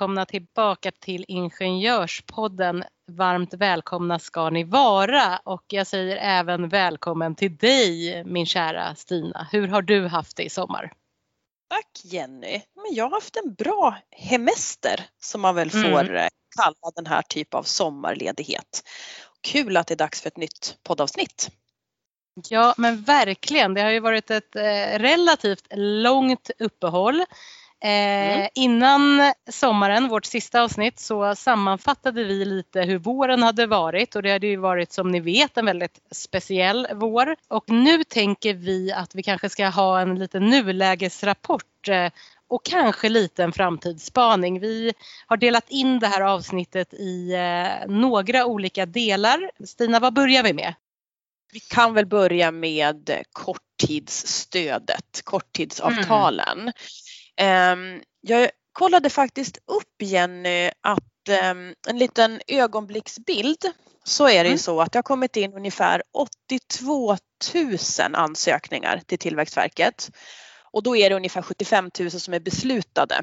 Välkomna tillbaka till Ingenjörspodden. Varmt välkomna ska ni vara och jag säger även välkommen till dig min kära Stina. Hur har du haft det i sommar? Tack Jenny! Men jag har haft en bra hemester som man väl Mm. får eh, kalla den här typ av sommarledighet. Kul att det är dags för ett nytt poddavsnitt. Ja men verkligen, det har ju varit ett eh, relativt långt uppehåll. Eh, Mm. Innan sommaren, vårt sista avsnitt, så sammanfattade vi lite hur våren hade varit och det hade ju varit som ni vet en väldigt speciell vår. Och nu tänker vi att vi kanske ska ha en liten nulägesrapport eh, och kanske lite en framtidsspaning. Vi har delat in det här avsnittet i eh, några olika delar. Stina, vad börjar vi med? Vi kan väl börja med korttidsstödet, korttidsavtalen. Ehm, Jag kollade faktiskt upp Jenny att ehm, en liten ögonblicksbild så är det ju Mm. så att det har kommit in ungefär 82 000 ansökningar till Tillväxtverket. Och då är det ungefär 75 000 som är beslutade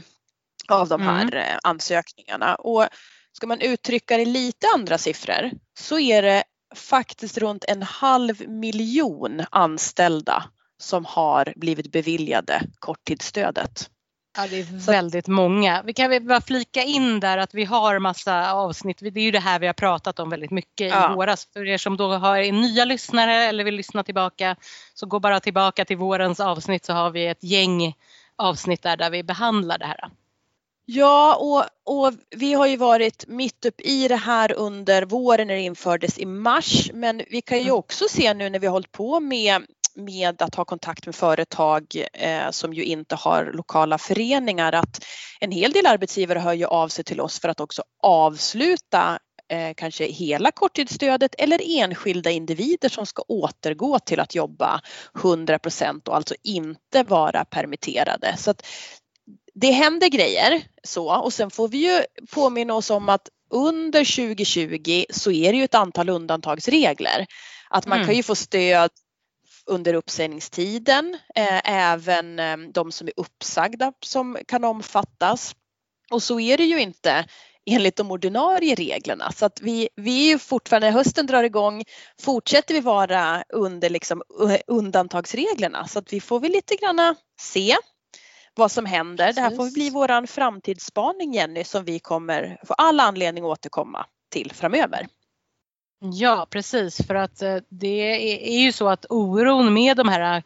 av de här eh, ansökningarna. Och ska man uttrycka det i lite andra siffror så är det faktiskt runt en halv miljon anställda som har blivit beviljade korttidsstödet. Ja, det är Så- väldigt många. Vi kan väl bara flika in där att vi har massa avsnitt. Det är ju det här vi har pratat om väldigt mycket Ja. i våras. För er som då har nya lyssnare eller vill lyssna tillbaka så gå bara tillbaka till vårens avsnitt så har vi ett gäng avsnitt där, där vi behandlar det här. Ja, och, och vi har ju varit mitt upp i det här under våren när det infördes i mars. Men vi kan ju Mm. också se nu när vi har hållit på med, med att ha kontakt med företag eh, som ju inte har lokala föreningar att en hel del arbetsgivare hör ju av sig till oss för att också avsluta eh, kanske hela korttidsstödet eller enskilda individer som ska återgå till att jobba 100% och alltså inte vara permitterade. Så att det händer grejer så och sen får vi ju påminna oss om att under 2020 så är det ju ett antal undantagsregler. Att man Mm. kan ju få stöd under uppsägningstiden, eh, även eh, de som är uppsagda som kan omfattas. Och så är det ju inte enligt de ordinarie reglerna. Så att vi, vi är ju fortfarande, när hösten drar igång, fortsätter vi vara under liksom uh, undantagsreglerna. Så att vi får väl lite granna se vad som händer. Det här får Precis. bli våran framtidsspaning Jenny som vi kommer få alla anledning att återkomma till framöver. Ja precis. För att eh, det är, är ju så att oron med de här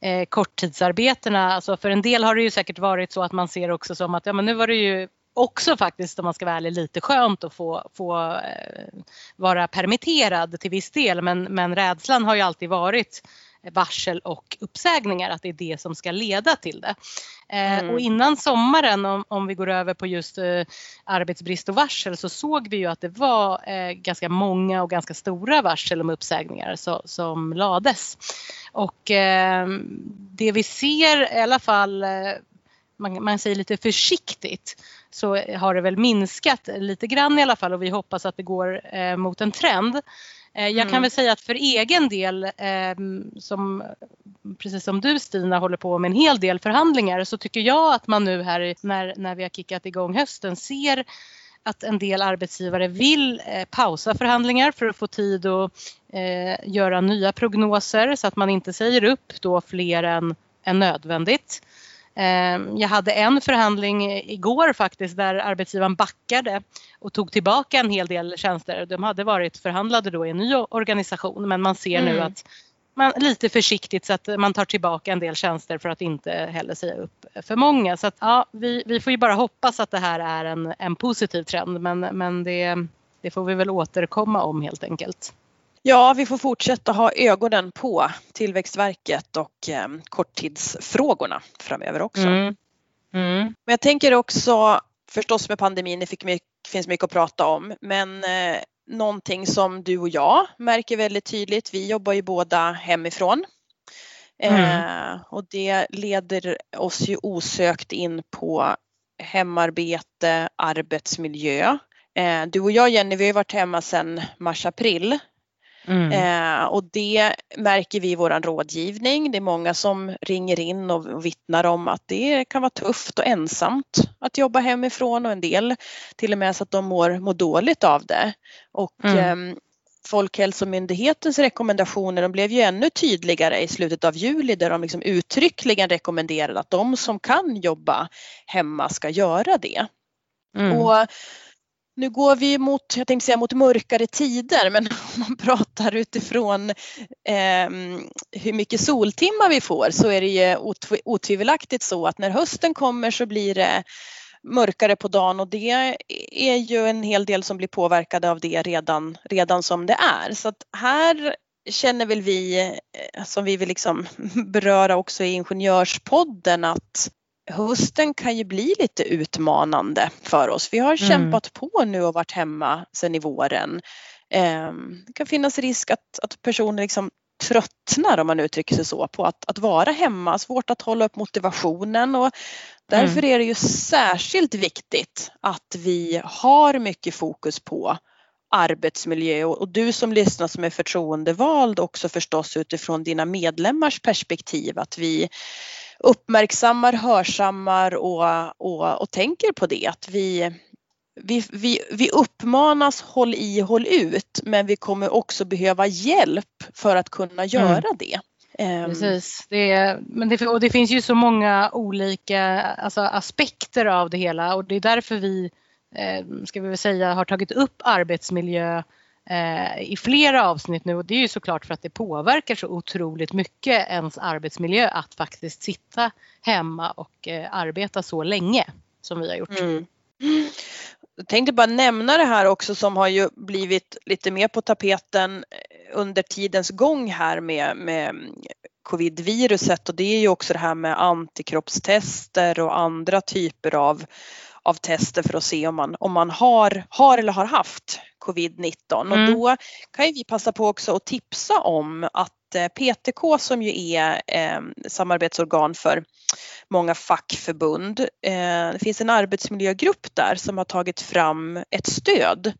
eh, korttidsarbetena, alltså för en del har det ju säkert varit så att man ser också som att ja men nu var det ju också faktiskt om man ska vara ärlig lite skönt att få, få eh, vara permitterad till viss del. Men, men rädslan har ju alltid varit varsel och uppsägningar, att det är det som ska leda till det. Eh, Mm. Och innan sommaren, om, om vi går över på just eh, arbetsbrist och varsel, så såg vi ju att det var eh, ganska många och ganska stora varsel om uppsägningar så, som lades. Och eh, det vi ser i alla fall, eh, man, man säger lite försiktigt, så har det väl minskat lite grann i alla fall och vi hoppas att det går eh, mot en trend. Eh, Jag kan Mm. väl säga att för egen del, eh, som, precis som du Stina håller på med en hel del förhandlingar, så tycker jag att man nu här när, när vi har kickat igång hösten ser att en del arbetsgivare vill eh, pausa förhandlingar för att få tid att eh, göra nya prognoser så att man inte säger upp då fler än, än nödvändigt. Eh, Jag hade en förhandling igår faktiskt där arbetsgivaren backade och tog tillbaka en hel del tjänster. De hade varit förhandlade då i en ny organisation men man ser nu Mm. att man, lite försiktigt så att man tar tillbaka en del tjänster för att inte heller säga upp för många. Så att, ja, vi, vi får ju bara hoppas att det här är en, en positiv trend men, men det, det får vi väl återkomma om helt enkelt. Ja, vi får fortsätta ha ögonen på Tillväxtverket och eh, korttidsfrågorna framöver också. Mm. Mm. Men jag tänker också förstås med pandemin, det mycket, finns mycket att prata om, men eh, någonting som du och jag märker väldigt tydligt. Vi jobbar ju båda hemifrån. Mm. Eh, och det leder oss ju osökt in på hemarbete, arbetsmiljö. Eh, du och jag Jenny, vi har varit hemma sedan mars-april Mm. Eh, och det märker vi i vår rådgivning. Det är många som ringer in och vittnar om att det kan vara tufft och ensamt att jobba hemifrån och en del till och med så att de mår, mår dåligt av det. Och mm. eh, Folkhälsomyndighetens rekommendationer de blev ju ännu tydligare i slutet av juli där de liksom uttryckligen rekommenderade att de som kan jobba hemma ska göra det. Mm. Och nu går vi mot, jag tänkte säga mot mörkare tider, men om man pratar utifrån eh, hur mycket soltimmar vi får så är det ju otvivelaktigt så att när hösten kommer så blir det mörkare på dagen och det är ju en hel del som blir påverkade av det redan, redan som det är. Så att här känner väl vi, eh, som vi vill liksom beröra också i Ingenjörspodden, att hösten kan ju bli lite utmanande för oss. Vi har mm. kämpat på nu och varit hemma sedan i våren. Ehm, det kan finnas risk att, att personer liksom tröttnar om man uttrycker sig så på att, att vara hemma, svårt att hålla upp motivationen och därför mm. är det ju särskilt viktigt att vi har mycket fokus på arbetsmiljö och du som lyssnar som är förtroendevald också förstås utifrån dina medlemmars perspektiv att vi uppmärksammar, hörsammar och, och, och tänker på det. Att vi, vi, vi, vi uppmanas håll i, håll ut men vi kommer också behöva hjälp för att kunna mm. göra mm. det. Ehm. Precis, det, men det, och det finns ju så många olika alltså, aspekter av det hela och det är därför vi, eh, ska vi väl säga, har tagit upp arbetsmiljö Eh, i flera avsnitt nu och det är ju såklart för att det påverkar så otroligt mycket ens arbetsmiljö att faktiskt sitta hemma och eh, arbeta så länge som vi har gjort. Mm. Jag tänkte bara nämna det här också som har ju blivit lite mer på tapeten eh, under tidens gång här med, med covid-viruset och det är ju också det här med antikroppstester och andra typer av av tester för att se om man, om man har, har eller har haft covid-19 mm. och då kan vi passa på också att tipsa om att eh, PTK som ju är eh, samarbetsorgan för många fackförbund. Eh, det finns en arbetsmiljögrupp där som har tagit fram ett stöd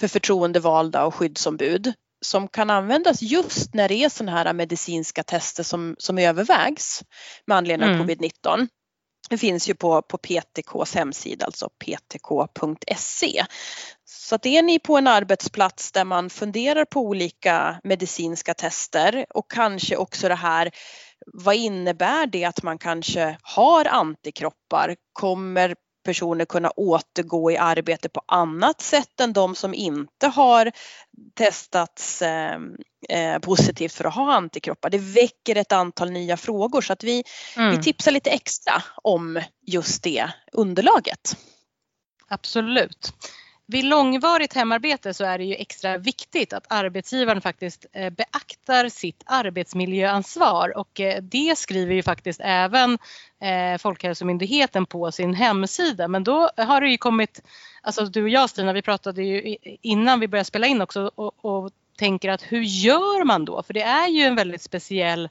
för förtroendevalda och skyddsombud som kan användas just när det är sådana här medicinska tester som, som övervägs med anledning av mm. covid-19. Det finns ju på, på PTKs hemsida, alltså ptk.se. Så att är ni på en arbetsplats där man funderar på olika medicinska tester och kanske också det här vad innebär det att man kanske har antikroppar? Kommer personer kunna återgå i arbete på annat sätt än de som inte har testats eh, eh, positivt för att ha antikroppar. Det väcker ett antal nya frågor så att vi, mm. vi tipsar lite extra om just det underlaget. Absolut vid långvarigt hemarbete så är det ju extra viktigt att arbetsgivaren faktiskt eh, beaktar sitt arbetsmiljöansvar och eh, det skriver ju faktiskt även eh, Folkhälsomyndigheten på sin hemsida. Men då har det ju kommit, alltså du och jag Stina, vi pratade ju innan vi började spela in också och, och tänker att hur gör man då? För det är ju en väldigt speciell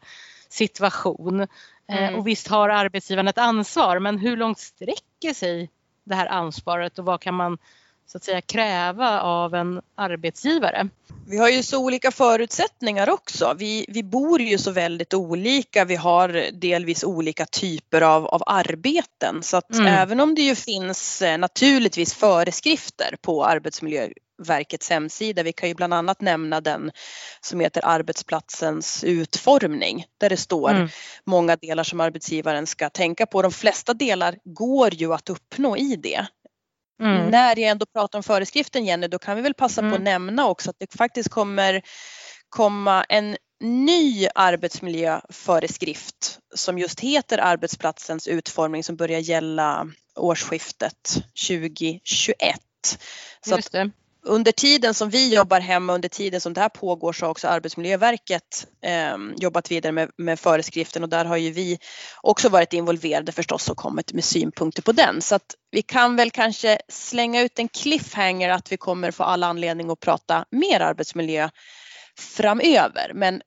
situation. Mm. Och visst har arbetsgivaren ett ansvar men hur långt sträcker sig det här ansvaret och vad kan man så att säga kräva av en arbetsgivare. Vi har ju så olika förutsättningar också. Vi, vi bor ju så väldigt olika. Vi har delvis olika typer av, av arbeten så att mm. även om det ju finns eh, naturligtvis föreskrifter på Arbetsmiljöverkets hemsida. Vi kan ju bland annat nämna den som heter arbetsplatsens utformning där det står mm. många delar som arbetsgivaren ska tänka på. De flesta delar går ju att uppnå i det. Mm. När jag ändå pratar om föreskriften Jenny, då kan vi väl passa mm. på att mm. nämna också att det faktiskt kommer komma en ny arbetsmiljöföreskrift som just heter arbetsplatsens utformning som börjar gälla årsskiftet 2021. Så under tiden som vi jobbar hemma, under tiden som det här pågår så har också Arbetsmiljöverket eh, jobbat vidare med, med föreskriften och där har ju vi också varit involverade förstås och kommit med synpunkter på den. Så att vi kan väl kanske slänga ut en cliffhanger att vi kommer få all anledning att prata mer arbetsmiljö framöver. Men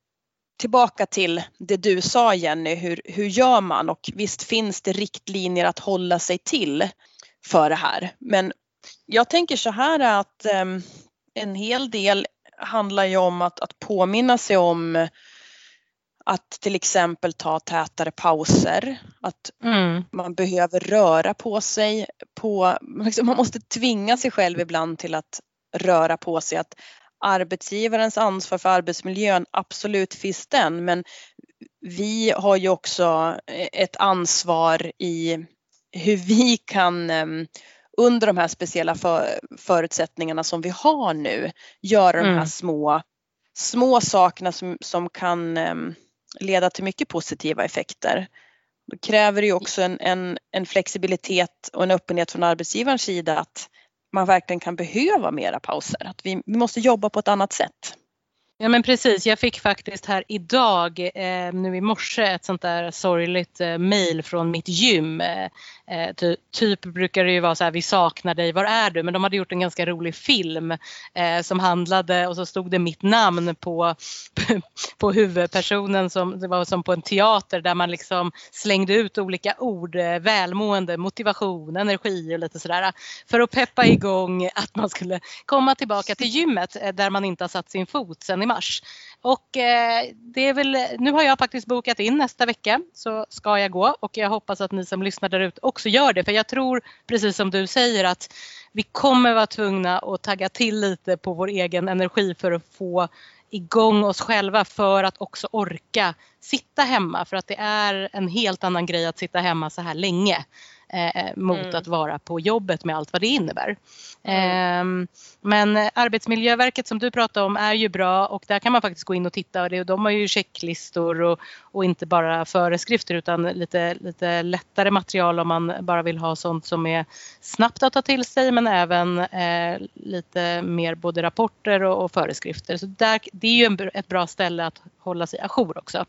tillbaka till det du sa Jenny, hur, hur gör man? Och visst finns det riktlinjer att hålla sig till för det här. Men jag tänker så här att um, en hel del handlar ju om att, att påminna sig om att till exempel ta tätare pauser, att mm. man behöver röra på sig. På, liksom man måste tvinga sig själv ibland till att röra på sig. Att arbetsgivarens ansvar för arbetsmiljön, absolut finns den, men vi har ju också ett ansvar i hur vi kan ehm, under de här speciella för, förutsättningarna som vi har nu göra mm. de här mm. små, små sakerna som, som kan um, leda till mycket positiva effekter. Det kräver ju också en, en, en flexibilitet och en öppenhet från arbetsgivarens sida att man verkligen kan behöva mera pauser. Att vi, vi måste jobba på ett annat sätt. Ja men precis, jag fick faktiskt här idag, eh, nu i morse, ett sånt där sorgligt eh, mail från mitt gym. Eh, eh, ty, typ brukar det ju vara så här, vi saknar dig, var är du? Men de hade gjort en ganska rolig film eh, som handlade och så stod det mitt namn på, på huvudpersonen som det var som på en teater där man liksom slängde ut olika ord, eh, välmående, motivation, energi och lite sådär. För att peppa igång att man skulle komma tillbaka till gymmet eh, där man inte har satt sin fot sedan i mars. Och eh, det är väl, nu har jag faktiskt bokat in nästa vecka så ska jag gå. Och jag hoppas att ni som lyssnar där ute också gör det. För jag tror precis som du säger att vi kommer vara tvungna att tagga till lite på vår egen energi för att få igång oss själva för att också orka sitta hemma. För att det är en helt annan grej att sitta hemma så här länge eh, mot mm. att vara på jobbet med allt vad det innebär. Mm. Eh, men Arbetsmiljöverket som du pratade om är ju bra och där kan man faktiskt gå in och titta och det, de har ju checklistor och, och inte bara föreskrifter utan lite, lite lättare material om man bara vill ha sånt som är snabbt att ta till sig men även eh, lite mer både rapporter och, och föreskrifter. Så där, det är ju en, ett bra ställe att hålla sig ajour också.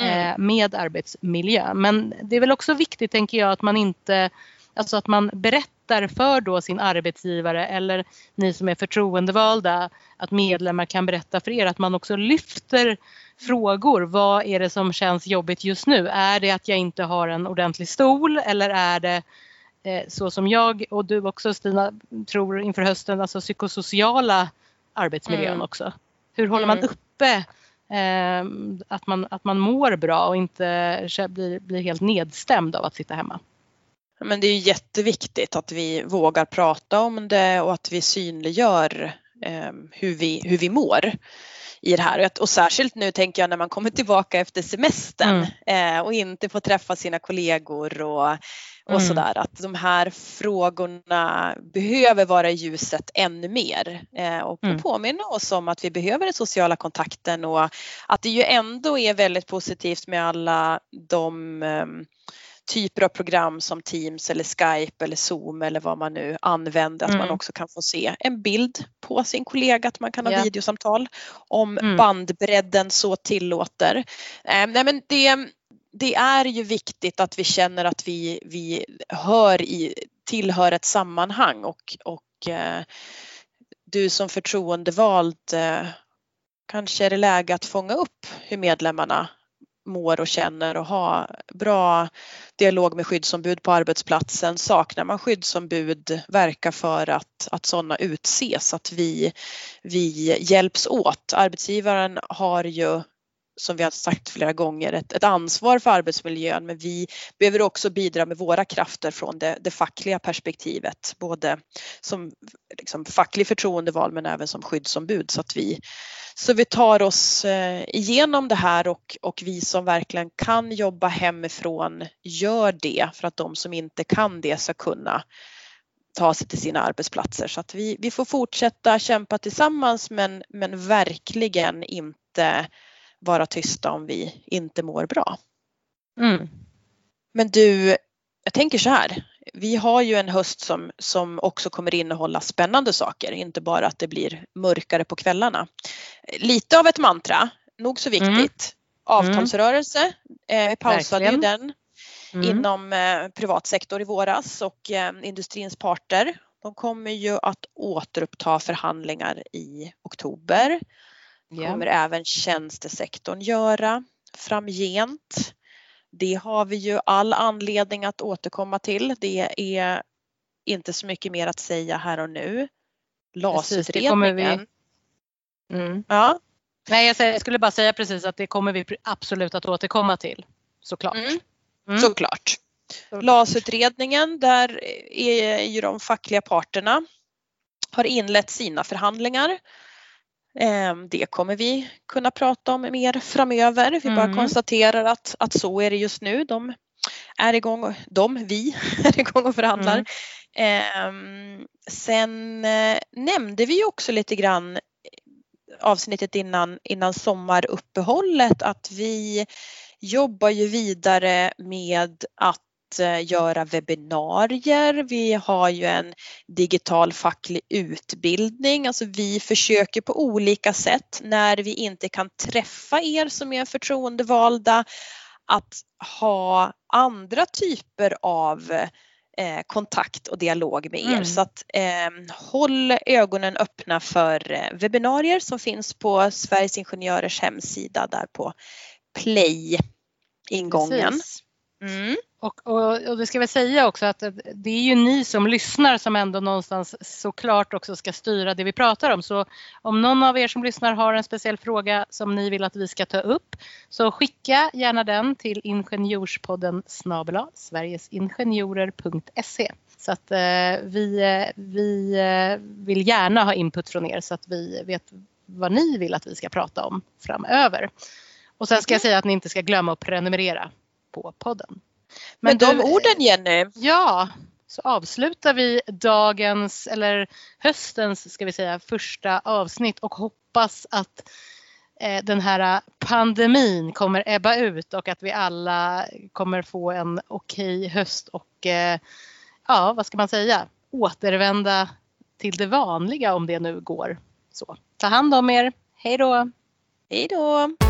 Mm. Eh, med arbetsmiljö. Men det är väl också viktigt tänker jag att man inte, alltså att man berättar för då sin arbetsgivare eller ni som är förtroendevalda att medlemmar kan berätta för er att man också lyfter frågor. Vad är det som känns jobbigt just nu? Är det att jag inte har en ordentlig stol eller är det eh, så som jag och du också Stina tror inför hösten, alltså psykosociala arbetsmiljön mm. också. Hur håller man mm. uppe Ehm, att, man, att man mår bra och inte blir, blir helt nedstämd av att sitta hemma. Men det är jätteviktigt att vi vågar prata om det och att vi synliggör eh, hur, vi, hur vi mår i det här. Och särskilt nu tänker jag när man kommer tillbaka efter semestern mm. eh, och inte får träffa sina kollegor och och mm. sådär att de här frågorna behöver vara i ljuset ännu mer eh, och mm. påminna oss om att vi behöver den sociala kontakten och att det ju ändå är väldigt positivt med alla de eh, typer av program som Teams eller Skype eller Zoom eller vad man nu använder, att mm. man också kan få se en bild på sin kollega, att man kan ha yeah. videosamtal om mm. bandbredden så tillåter. Eh, nej men det, det är ju viktigt att vi känner att vi, vi hör i, tillhör ett sammanhang och, och eh, du som förtroendevald eh, kanske är det läge att fånga upp hur medlemmarna mår och känner och ha bra dialog med skyddsombud på arbetsplatsen. Saknar man skyddsombud, verka för att, att sådana utses, att vi, vi hjälps åt. Arbetsgivaren har ju som vi har sagt flera gånger, ett, ett, ansvar för arbetsmiljön men vi behöver också bidra med våra krafter från det, det fackliga perspektivet, både som liksom, facklig förtroendeval men även som skyddsombud. Så att vi, så vi tar oss eh, igenom det här och, och vi som verkligen kan jobba hemifrån gör det för att de som inte kan det ska kunna ta sig till sina arbetsplatser. Så att vi, vi får fortsätta kämpa tillsammans men, men verkligen inte vara tysta om vi inte mår bra. Mm. Men du, jag tänker så här. vi har ju en höst som, som också kommer innehålla spännande saker, inte bara att det blir mörkare på kvällarna. Lite av ett mantra, nog så viktigt. Mm. Avtalsrörelse, eh, pausade ju den mm. inom eh, privat sektor i våras och eh, industrins parter. De kommer ju att återuppta förhandlingar i oktober. Yeah. kommer även tjänstesektorn göra framgent. Det har vi ju all anledning att återkomma till. Det är inte så mycket mer att säga här och nu. LAS-utredningen. Vi... Mm. Ja. Nej, jag skulle bara säga precis att det kommer vi absolut att återkomma till. Såklart. Mm. Mm. Såklart. LAS-utredningen, där är ju de fackliga parterna har inlett sina förhandlingar. Ehm, det kommer vi kunna prata om mer framöver. Vi bara mm. konstaterar att, att så är det just nu. De är igång, de, vi är igång och förhandlar. Mm. sen eh, nämnde vi också lite grann avsnittet innan, innan sommaruppehållet att vi jobbar ju vidare med att göra webbinarier. Vi har ju en digital facklig utbildning. Alltså vi försöker på olika sätt när vi inte kan träffa er som är förtroendevalda att ha andra typer av eh, kontakt och dialog med er. Mm. Så att eh, håll ögonen öppna för eh, webbinarier som finns på Sveriges Ingenjörers hemsida där på Play ingången. Mm. Och, och, och, det ska vi säga också att det är ju ni som lyssnar som ändå någonstans såklart också ska styra det vi pratar om. Så om någon av er som lyssnar har en speciell fråga som ni vill att vi ska ta upp så skicka gärna den till ingenjorspodden snabela sverigesingenjorer.se. Så att eh, vi, vi eh, vill gärna ha input från er så att vi vet vad ni vill att vi ska prata om framöver. Och sen ska jag säga att ni inte ska glömma att prenumerera på podden. Men Med de du, orden Jenny. Ja, så avslutar vi dagens eller höstens ska vi säga första avsnitt och hoppas att eh, den här pandemin kommer ebba ut och att vi alla kommer få en okej höst och eh, ja, vad ska man säga, återvända till det vanliga om det nu går. Så ta hand om er. Hej då! Hej då!